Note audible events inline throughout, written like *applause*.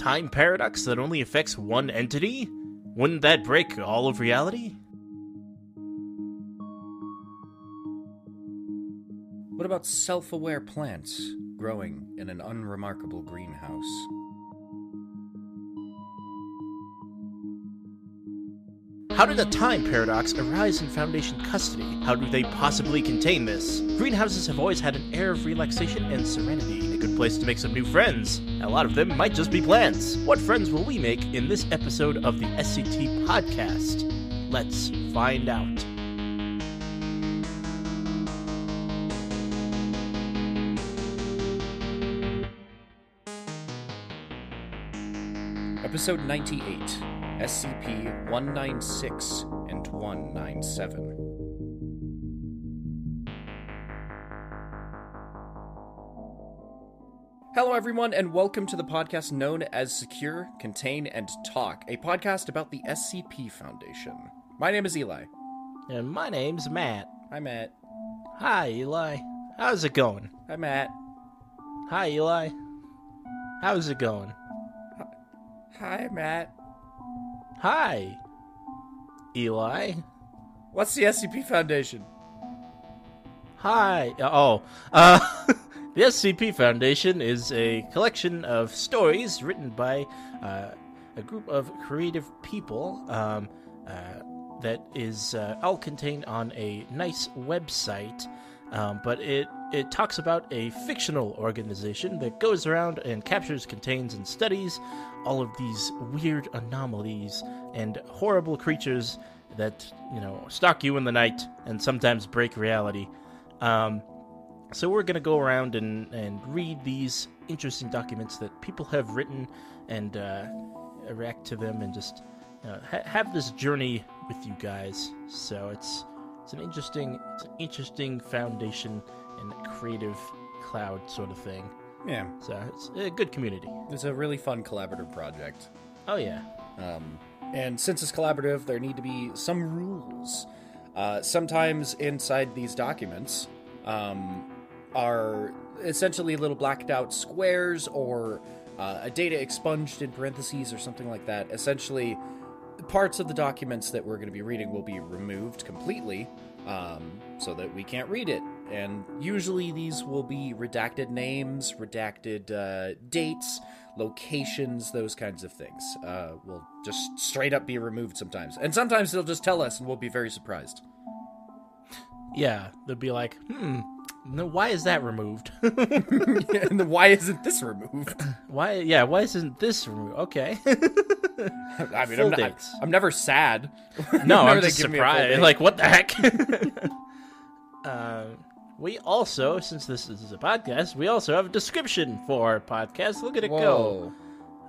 time paradox that only affects one entity? Wouldn't that break all of reality? What about self aware plants growing in an unremarkable greenhouse? How did a time paradox arise in Foundation custody? How do they possibly contain this? Greenhouses have always had an air of relaxation and serenity, good place to make some new friends. A lot of them might just be plants. What friends will we make in this episode of the SCT podcast? Let's find out. Episode 98 SCP 196 and 197. Hello, everyone, and welcome to the podcast known as Secure, Contain, and Talk, a podcast about the SCP Foundation. My name is Eli. And my name's Matt. Hi, Matt. Hi, Eli. How's it going? Hi, Matt. Hi, Eli. How's it going? Hi, Matt. Hi, Eli. What's the SCP Foundation? Hi. Oh, uh, *laughs* the SCP Foundation is a collection of stories written by uh, a group of creative people um, uh, that is uh, all contained on a nice website. Um, but it it talks about a fictional organization that goes around and captures, contains, and studies all of these weird anomalies and horrible creatures that you know stalk you in the night and sometimes break reality. Um, so we're gonna go around and and read these interesting documents that people have written and uh, react to them and just you know, ha- have this journey with you guys. So it's it's an interesting it's an interesting foundation and creative cloud sort of thing. Yeah, So it's a good community. it's a really fun collaborative project. Oh yeah. Um, and since it's collaborative, there need to be some rules. Uh, sometimes inside these documents um, are essentially little blacked out squares or uh, a data expunged in parentheses or something like that. Essentially, parts of the documents that we're going to be reading will be removed completely um, so that we can't read it. And usually these will be redacted names, redacted uh, dates, locations, those kinds of things. Uh, will just straight up be removed sometimes. And sometimes they'll just tell us and we'll be very surprised. Yeah, they'll be like, hmm, no, why is that removed? *laughs* *laughs* and then why isn't this removed? why? Yeah, why isn't this removed? Okay. *laughs* I mean, I'm, not. I'm never sad. no, I'm just give me a full surprised. Like, what the heck? uh, we also, since this is a podcast, we also have a description for our podcast. Look at it go.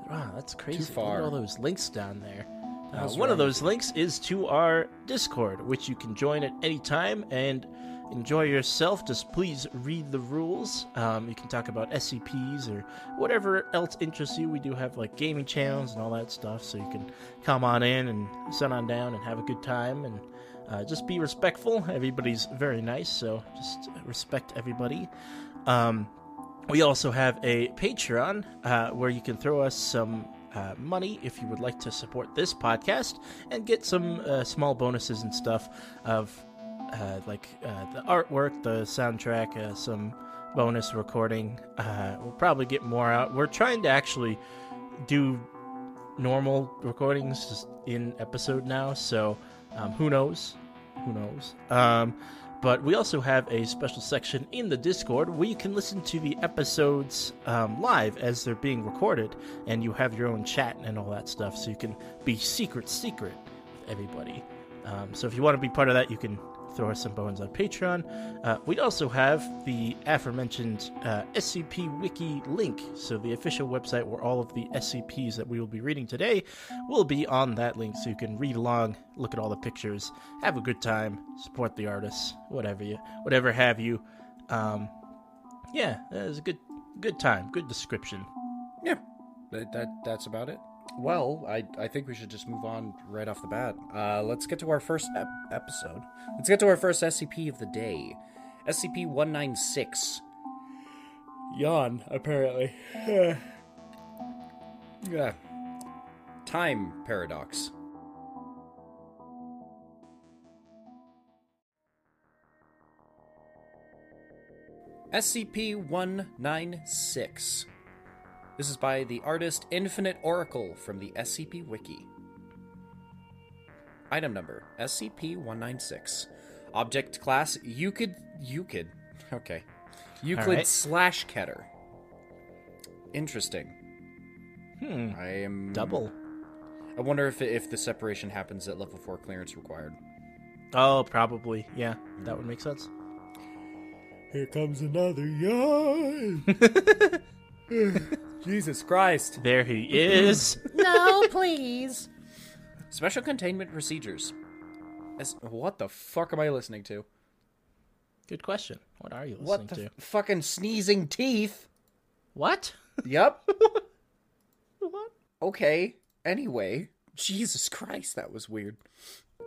Wow, that's crazy. Look far. all those links down there. Uh, one of those links is to our Discord, which you can join at any time and enjoy yourself. Just please read the rules. Um, you can talk about SCPs or whatever else interests you. We do have like gaming channels and all that stuff, so you can come on in and sit on down and have a good time and uh, just be respectful. Everybody's very nice, so just respect everybody. Um, we also have a Patreon uh, where you can throw us some uh, money if you would like to support this podcast and get some uh, small bonuses and stuff of uh, like uh, the artwork, the soundtrack, uh, some bonus recording. Uh, we'll probably get more out. We're trying to actually do normal recordings in episode now, so um, who knows? Who knows? Um, but we also have a special section in the Discord where you can listen to the episodes um, live as they're being recorded, and you have your own chat and all that stuff, so you can be secret, secret with everybody. Um, so if you want to be part of that, you can throw us some bones on Patreon. Uh, we also have the aforementioned uh, SCP Wiki link, so the official website where all of the SCPs that we will be reading today will be on that link, so you can read along, look at all the pictures, have a good time, support the artists, whatever you, whatever have you. Um, yeah, it was a good, good time, good description. Yeah, that, that that's about it. Well, I I think we should just move on right off the bat. Uh, let's get to our first ep- episode. Let's get to our first SCP of the day, SCP one nine six. Yawn, apparently. *sighs* Yeah. Time paradox. SCP 196. This is by the artist Infinite Oracle from the SCP Wiki. Item number SCP 196. Object class Euclid. Euclid. Okay. Euclid right. slash Keter. Interesting. Hmm. I am Double. I wonder if if the separation happens at level four clearance required. Oh, probably. Yeah, that would make sense. Here comes another yawn. *laughs* Jesus Christ! There he is. *laughs* No, please. Special containment procedures. As, what the fuck am I listening to? Good question. What are you listening What the to? f- fucking sneezing teeth? what? Yep. *laughs* What? Okay. Anyway, Jesus Christ, that was weird.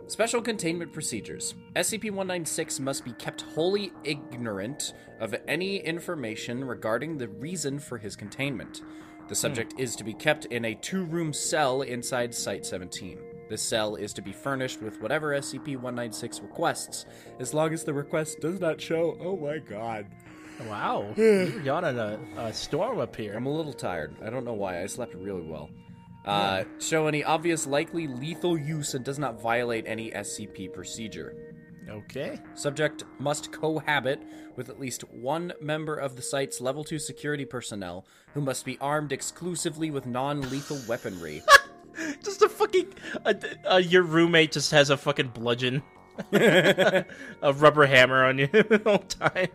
Special containment procedures. SCP 196 must be kept wholly ignorant of any information regarding the reason for his containment. The subject hmm. is to be kept in a two room cell inside Site 17. This cell is to be furnished with whatever SCP 196 requests, as long as the request does not show. Oh my god. Wow. *sighs* You're yawning a, a storm up here. I'm a little tired. I don't know why. I slept really well. Uh, show any obvious likely lethal use and does not violate any SCP procedure. Okay. Subject must cohabit with at least one member of the site's level 2 security personnel who must be armed exclusively with non lethal weaponry. *laughs* Just a fucking. Uh, uh, your roommate just has a fucking bludgeon. *laughs* a rubber hammer on you *laughs* the whole time.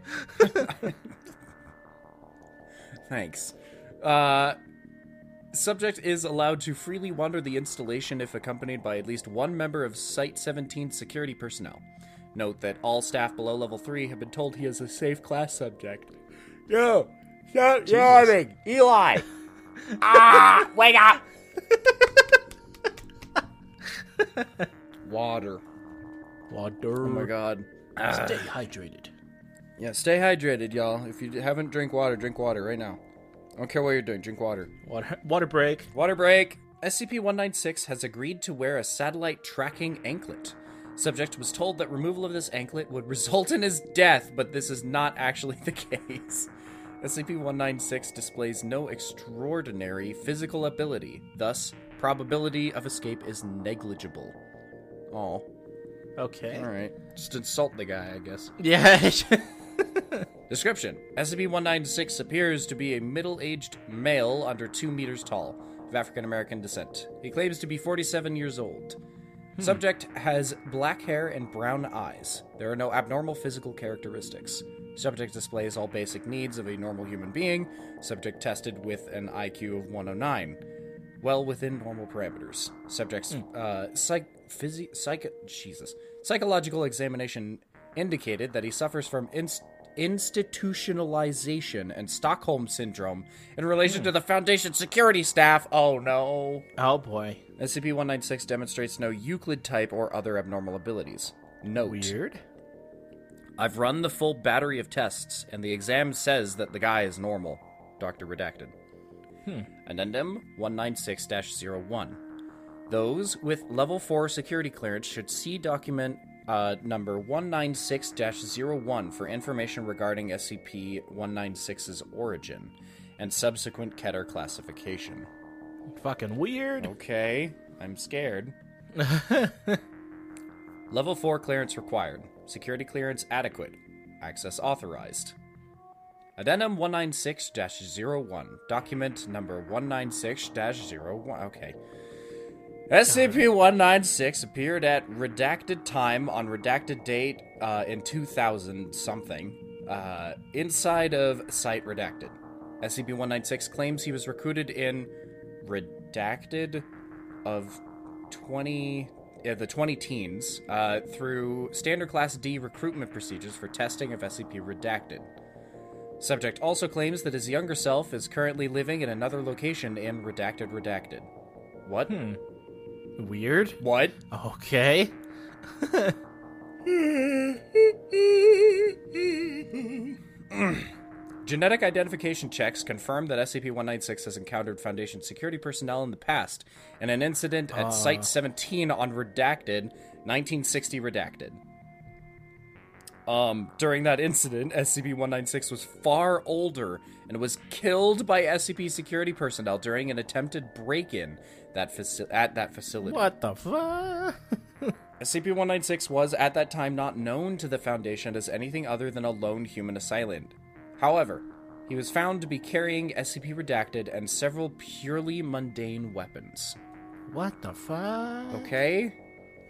Thanks. Uh, subject is allowed to freely wander the installation if accompanied by at least one member of Site 17 security personnel. Note that all staff below level 3 have been told he is a safe class subject. Yo, stop yawning! Eli! *laughs* ah, wake up! Water. Water. Oh my god. Stay hydrated. Yeah, stay hydrated, y'all. If you haven't drink water, drink water right now. I don't care what you're doing, drink water. Water, water break. Water break. SCP-196 has agreed to wear a satellite tracking anklet. Subject was told that removal of this anklet would result in his death, but this is not actually the *laughs* case. SCP-196 displays no extraordinary physical ability, thus probability of escape is negligible. Oh, Okay. all right. Just insult the guy, I guess. Yeah. *laughs* *laughs* Description SCP 196 appears to be a middle aged male under 2 meters tall, of African American descent. He claims to be 47 years old. Subject has black hair and brown eyes. There are no abnormal physical characteristics. Subject displays all basic needs of a normal human being. Subject tested with an IQ of 109. Well within normal parameters. Subject's uh, psych, physi- psych, Jesus, psychological examination indicated that he suffers from inst- institutionalization and Stockholm syndrome in relation to the Foundation security staff. Oh no. oh boy. SCP 196 demonstrates no Euclid type or other abnormal abilities. Note Weird. I've run the full battery of tests, and the exam says that the guy is normal. Dr. Redacted. Hmm. Addendum 196 01. Those with level 4 security clearance should see document uh, number 196 01 for information regarding SCP 196's origin and subsequent Keter classification. Fucking weird. Okay, I'm scared. *laughs* Level 4 clearance required. Security clearance adequate. Access authorized. Addendum 196 01. Document number 196 01. Okay. SCP 196 appeared at redacted time on redacted date uh, in 2000 something uh, inside of Site Redacted. SCP 196 claims he was recruited in redacted of 20 uh, the 20 teens uh, through standard class D recruitment procedures for testing of SCP redacted. Subject also claims that his younger self is currently living in another location in redacted redacted. What? Weird. What? Okay. *laughs* Genetic identification checks confirm that SCP 196 has encountered Foundation security personnel in the past in an incident at Site 17 on Redacted, 1960 Redacted. Um, during that incident, SCP 196 was far older and was killed by SCP security personnel during an attempted break in that faci- at that facility. What the fuck? *laughs* SCP 196 was at that time not known to the Foundation as anything other than a lone human assailant. However, he was found to be carrying SCP Redacted and several purely mundane weapons. what the fuck? Okay?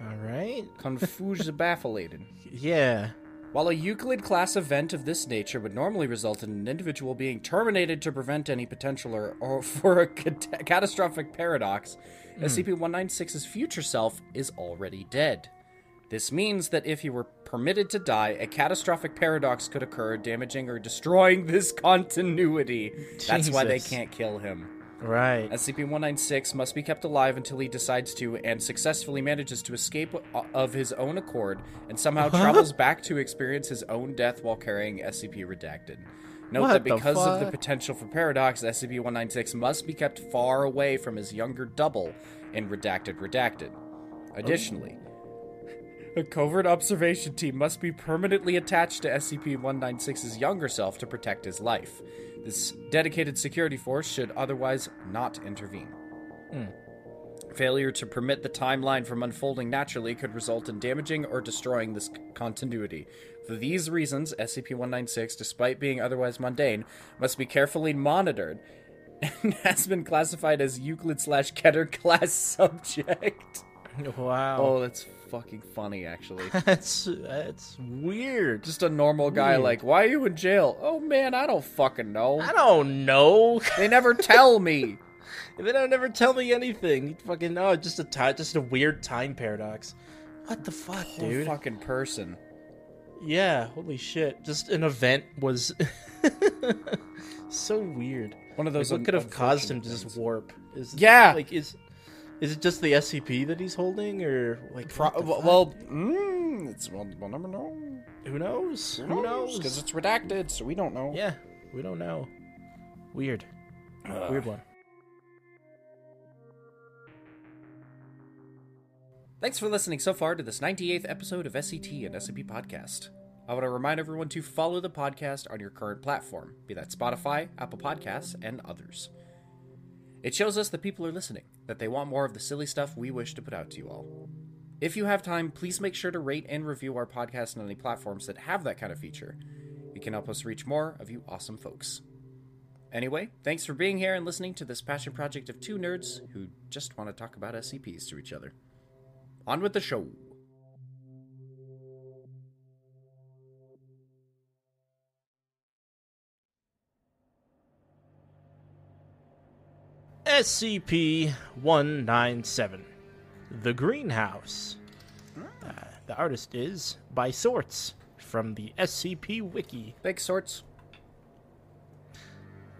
All right. Confused *laughs* baffled. Yeah. While a Euclid class event of this nature would normally result in an individual being terminated to prevent any potential or, or *laughs* for a cat- catastrophic paradox, hmm. SCP 196's future self is already dead. This means that if he were permitted to die, a catastrophic paradox could occur, damaging or destroying this *laughs* continuity. That's why they can't kill him. Right. SCP 196 must be kept alive until he decides to and successfully manages to escape of his own accord and somehow travels back to experience his own death while carrying SCP Redacted. Note What that the because of the potential for paradox, SCP 196 must be kept far away from his younger double in Redacted Redacted. Additionally, oh. A covert observation team must be permanently attached to SCP 196's younger self to protect his life. This dedicated security force should otherwise not intervene. Hmm. Failure to permit the timeline from unfolding naturally could result in damaging or destroying this c- continuity. For these reasons, SCP 196, despite being otherwise mundane, must be carefully monitored and *laughs* has been classified as Euclid slash Keter class *laughs* subject. Wow. Oh, that's fucking funny, actually. *laughs* That's that's weird. Just a normal guy, Weird. like, why are you in jail? Oh man, I don't fucking know. I don't know. *laughs* They never tell me. *laughs* they don't never tell me anything. You fucking know. Just a ti just a weird time paradox. What the fuck, Poor dude? fucking person. Yeah. Holy shit. Just an event was so weird. One of those Like, what could have caused him to just warp? Is Yeah. Like is is it just the SCP that he's holding, or like Pro- well, fuck? well, mm, it's we'll, we'll never know. who knows? Who knows? Because it's redacted, so we don't know. Yeah, we don't know. Weird. Weird one. Thanks for listening so far to this 98th episode of SCT and SCP Podcast. I want to remind everyone to follow the podcast on your current platform, be that Spotify, Apple Podcasts, and others. It shows us that people are listening, that they want more of the silly stuff we wish to put out to you all. If you have time, please make sure to rate and review our podcast on any platforms that have that kind of feature. It can help us reach more of you awesome folks. Anyway, thanks for being here and listening to this passion project of two nerds who just want to talk about SCPs to each other. On with the show. SCP 197 The Greenhouse. Uh, the artist is by Sorts from the SCP Wiki. Big sorts.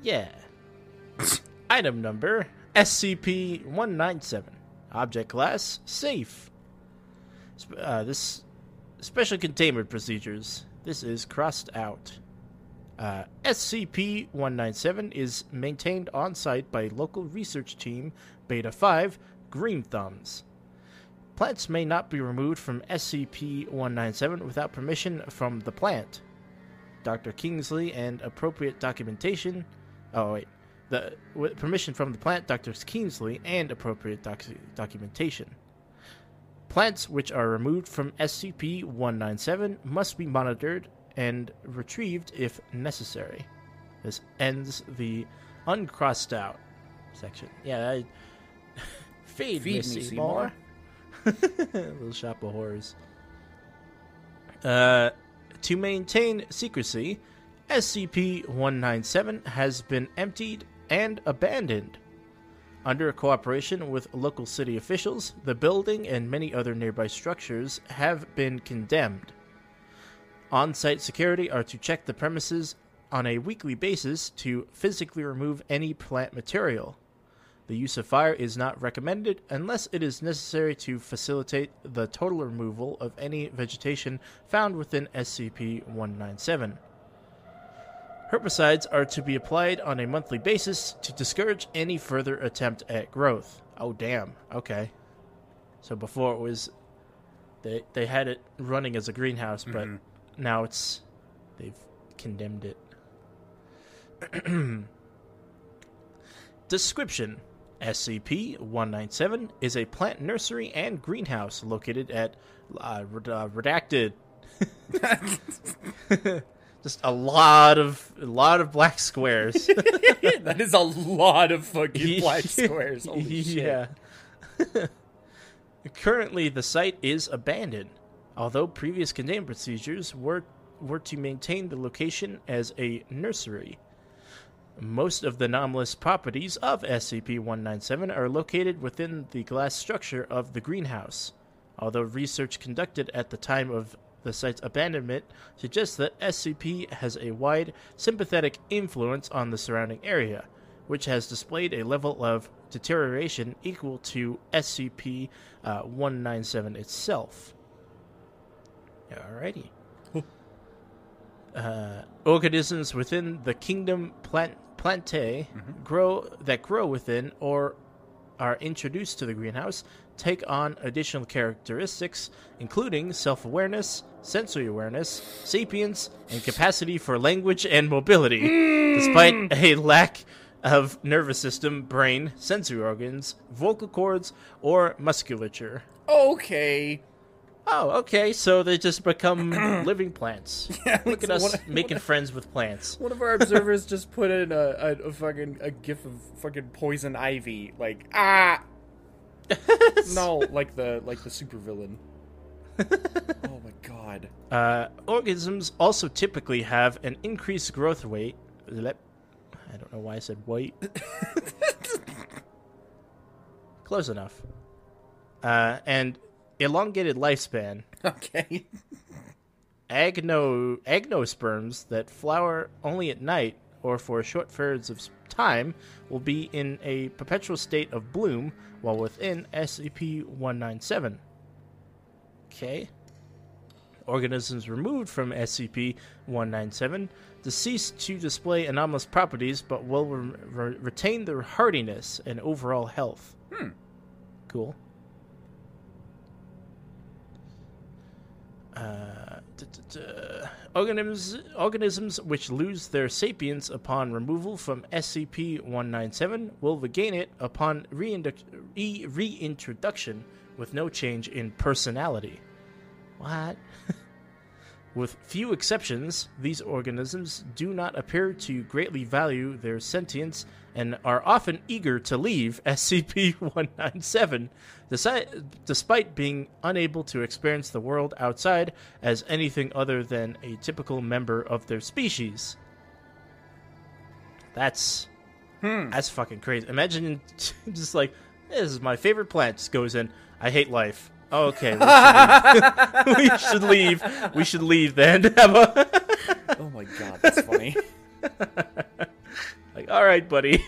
Yeah. *laughs* Item number SCP 197. Object class Safe. Uh, this special containment procedures. This is crossed out. Uh, SCP 197 is maintained on site by local research team Beta 5 Green Thumbs. Plants may not be removed from SCP 197 without permission from the plant. Dr. Kingsley and appropriate documentation. Oh, wait. The, with permission from the plant, Dr. Kingsley and appropriate doc- documentation. Plants which are removed from SCP 197 must be monitored and retrieved if necessary. This ends the uncrossed out section. Yeah, I, *laughs* feed, Feed me, Seymour. *laughs* Little shop of horrors. Uh, to maintain secrecy, SCP 197 has been emptied and abandoned. Under cooperation with local city officials, the building and many other nearby structures have been condemned. On site security are to check the premises on a weekly basis to physically remove any plant material. The use of fire is not recommended unless it is necessary to facilitate the total removal of any vegetation found within SCP 197. Herbicides are to be applied on a monthly basis to discourage any further attempt at growth. Oh, damn. Okay. So before it was, they they had it running as a greenhouse, but mm-hmm. Now it's they've condemned it. *clears throat* Description: SCP-197 is a plant nursery and greenhouse located at uh, uh, redacted. *laughs* Just a lot of a lot of black squares. *laughs* that is a lot of fucking *laughs* black squares. Holy shit. yeah. Currently, the site is abandoned, although previous containment procedures were were to maintain the location as a nursery. Most of the anomalous properties of SCP-197 are located within the glass structure of the greenhouse. Although research conducted at the time of the site's abandonment suggests that SCP has a wide sympathetic influence on the surrounding area, which has displayed a level of deterioration equal to SCP uh, 197 itself. Alrighty. Uh, organisms within the kingdom plant plantae grow that grow within or are introduced to the greenhouse take on additional characteristics, including self-awareness, sensory awareness, sapience, and capacity for language and mobility, despite a lack of nervous system, brain, sensory organs, vocal cords, or musculature. Okay. Oh, okay. So they just become *clears throat* living plants. Yeah, Look at us making friends with plants. One of our observers just put in a, a, a fucking a gif of fucking poison ivy, like ah. *laughs* no, like the like the supervillain. *laughs* oh my god. Uh, organisms also typically have an increased growth rate. I don't know why I said white. *laughs* Close enough. Uh, and elongated lifespan. Okay. Agno agnosperms that flower only at night or for short periods of time will be in a perpetual state of bloom while within SCP-197. Okay. Organisms removed from SCP-197 cease to display anomalous properties, but will re- re- retain their hardiness and overall health. Hmm. Cool. Uh. Organisms, organisms which lose their sapience upon removal from SCP-197 will regain it upon reintroduction with no change in personality. What? *laughs* With few exceptions, these organisms do not appear to greatly value their sentience and are often eager to leave SCP 197, desi- despite being unable to experience the world outside as anything other than a typical member of their species. That's. Hmm. That's fucking crazy. Imagine *laughs* just like, this is my favorite plant, just goes in, I hate life. Okay, we should leave. *laughs* we should leave. We should leave then. *laughs* Oh my god, that's funny. *laughs* like, all right, buddy.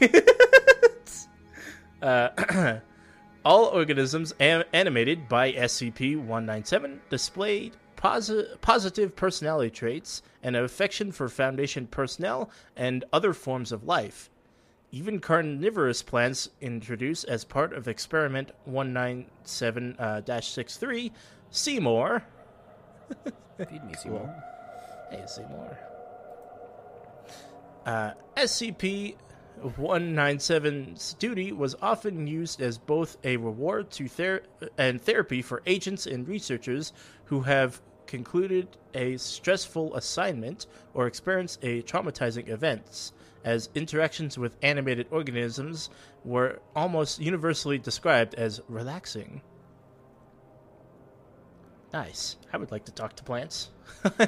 uh, *clears throat* all organisms am- animated by SCP-197 displayed posi- positive personality traits and an affection for Foundation personnel and other forms of life. Even carnivorous plants introduced as part of Experiment 197-63, Seymour, *laughs* Feed me, Seymour. Hey, Seymour. Uh, SCP 197's duty was often used as both a reward to ther- and therapy for agents and researchers who have concluded a stressful assignment or experienced a traumatizing events, as interactions with animated organisms were almost universally described as relaxing. Nice. I would like to talk to plants. *laughs*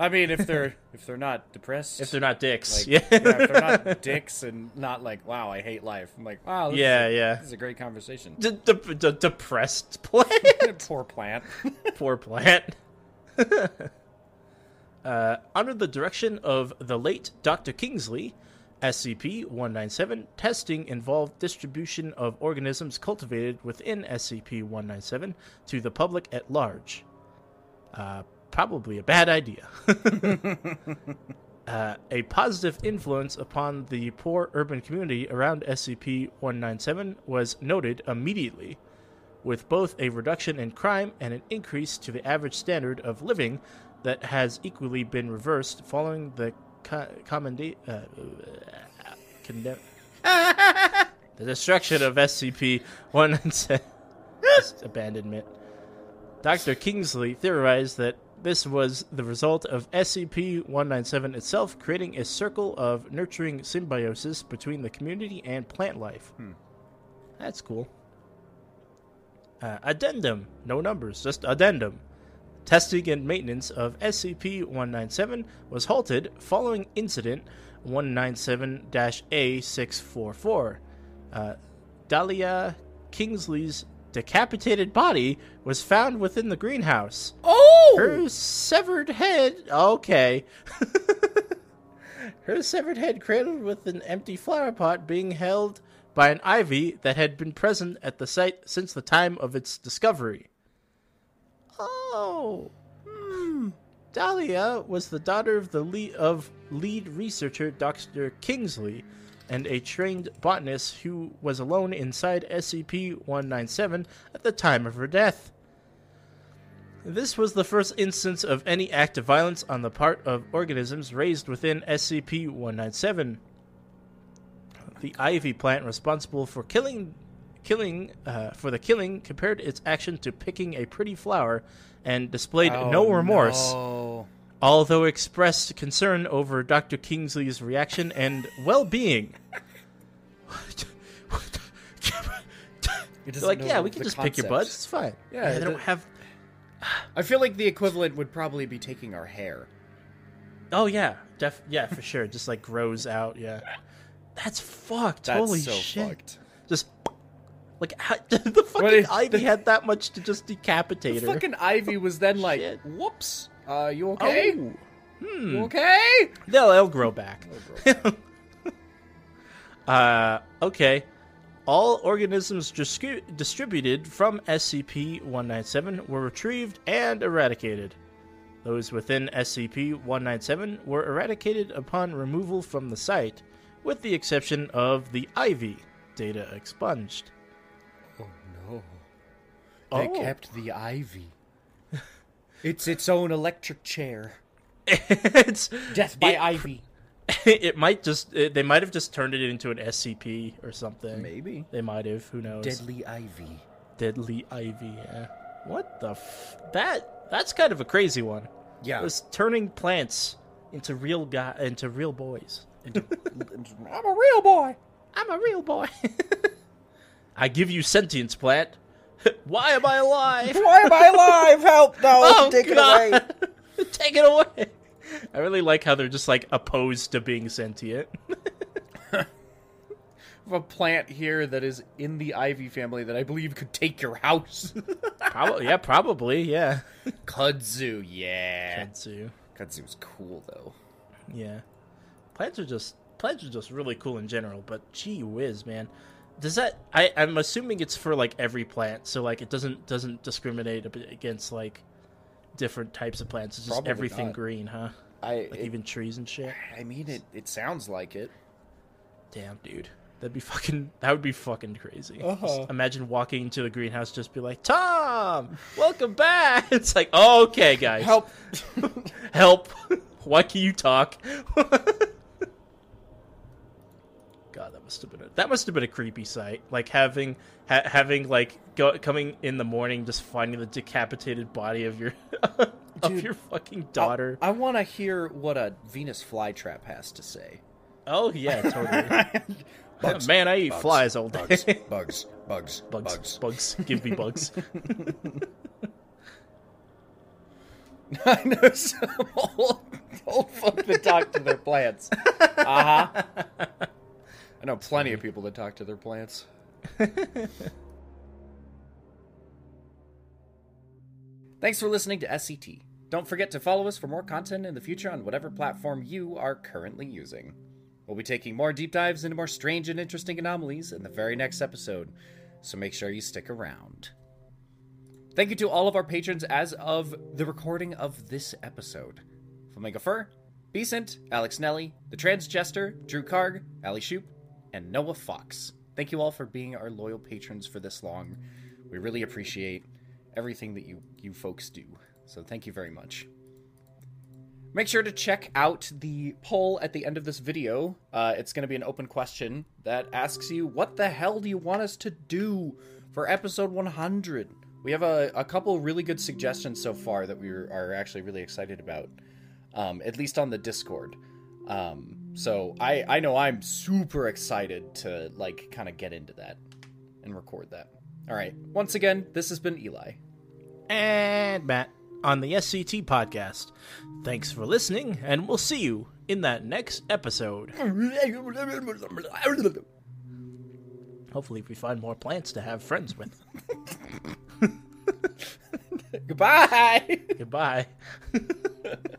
I mean, if they're if they're not depressed, If they're not dicks. like, yeah. yeah, if they're not *laughs* dicks and not like, wow, I hate life. I'm like, wow, this Yeah, is a, yeah. this is a great conversation. D- depressed plant. *laughs* Poor plant. Poor plant. Uh, under the direction of the late Dr. Kingsley, SCP 197 testing involved distribution of organisms cultivated within SCP 197 to the public at large. Uh, probably a bad idea. *laughs* uh, a positive influence upon the poor urban community around SCP 197 was noted immediately, with both a reduction in crime and an increase to the average standard of living that has equally been reversed following the co- commenda- uh, condemn- *laughs* the destruction of SCP 197 *laughs* abandonment. Dr. Kingsley theorized that this was the result of SCP 197 itself creating a circle of nurturing symbiosis between the community and plant life. That's cool. Uh, addendum. No numbers, just addendum. Testing and maintenance of SCP 197 was halted following incident 197 A644. Uh, Dahlia Kingsley's decapitated body was found within the greenhouse. Oh! Her severed head. Okay. *laughs* Her severed head cradled with an empty flower pot being held by an ivy that had been present at the site since the time of its discovery. Oh. Hmm. Dahlia was the daughter of the lead of lead researcher Dr. Kingsley and a trained botanist who was alone inside SCP-197 at the time of her death. This was the first instance of any act of violence on the part of organisms raised within SCP 197. The ivy plant responsible for killing killing uh, for the killing compared its action to picking a pretty flower and displayed no remorse, Oh, no. although expressed concern over Dr. Kingsley's reaction and well-being. *laughs* Like, yeah, we can just pick your buds. It's fine. Yeah, they the- don't have. I feel like the equivalent would probably be taking our hair. Oh yeah, def yeah for sure. Just like grows out. Yeah, that's fucked. That's Holy so shit! fucked. Just like *laughs* how, *laughs* the fucking if- ivy had that much to just decapitate it. The her. fucking Ivy *laughs* was then like, Shit. "Whoops, uh, you okay? Oh. You okay?" They'll, they'll grow back. uh, okay. All organisms distri- distributed from SCP-197 were retrieved and eradicated. Those within SCP-197 were eradicated upon removal from the site, with the exception of the Ivy data expunged. Oh! They Oh. kept the Ivy. *laughs* it's its own electric chair. *laughs* it's Death by It- Ivy. *laughs* it might just it, they might have just turned it into an SCP or something. Maybe. They might have. Who knows? Deadly Ivy. Deadly Ivy. Yeah. What the f- that? That's kind of a crazy one. Yeah. It was turning plants into real guy into real boys. I'm a real boy. I'm a real boy. I give you sentience, plant. *laughs* Why am I alive? *laughs* Why am I alive? Help! No, *laughs* Oh, take it away. Take it away. I really like how they're just like opposed to being sentient. a plant here that is in the ivy family that I believe could take your house. Probably, yeah, probably, yeah. Kudzu, yeah. Kudzu. Kudzu's cool though. Yeah. Plants are just plants are just really cool in general, but gee whiz, man. Does that I, I'm assuming it's for like every plant, so like it doesn't doesn't discriminate against like different types of plants. It's just Probably everything not. green, huh? I Like it- even trees and shit. I mean it. It sounds like it. Damn, dude. That'd be fucking that would be fucking crazy. Uh-huh. Imagine walking into the greenhouse just be like, Tom, welcome back. *laughs* It's like, okay, guys. Help! *laughs* Help! Why can you talk? *laughs* Must have been a, that must have been a creepy sight. Like having ha- having like go, coming in the morning, just finding the decapitated body of your *laughs* of Dude, your fucking daughter. I, want to hear what a Venus flytrap has to say. oh yeah, totally. *laughs* Bugs, *laughs* Man, I eat bugs, flies all day. Bugs, bugs, bugs, bugs, bugs. bugs. Give me bugs. I know some old, old folk that talk to their plants. Uh huh. I know plenty of people that talk to their plants. *laughs* Thanks for listening to SCT. Don't forget to follow us for more content in the future on whatever platform you are currently using. We'll be taking more deep dives into more strange and interesting anomalies in the very next episode, so make sure you stick around. Thank you to all of our patrons as of the recording of this episode. Flamingo Fur, Becent, Alex Nelly, The Transjester, Drew Karg, Ali Shoop, and Noah Fox. Thank you all for being our loyal patrons for this long. We really appreciate everything that you, you folks do. So thank you very much. Make sure to check out the poll at the end of this video. Uh, it's going to be an open question that asks you, What the hell do you want us to do for episode 100? We have a, a couple really good suggestions so far that we are actually really excited about, um, at least on the Discord. Um, so I, I know I'm super excited to like kind of get into that and record that. All right. Once again, this has been Eli. And Matt on the SCT podcast. Thanks for listening, and we'll see you in that next episode. Hopefully, we find more plants to have friends with. *laughs* Goodbye. Goodbye. *laughs*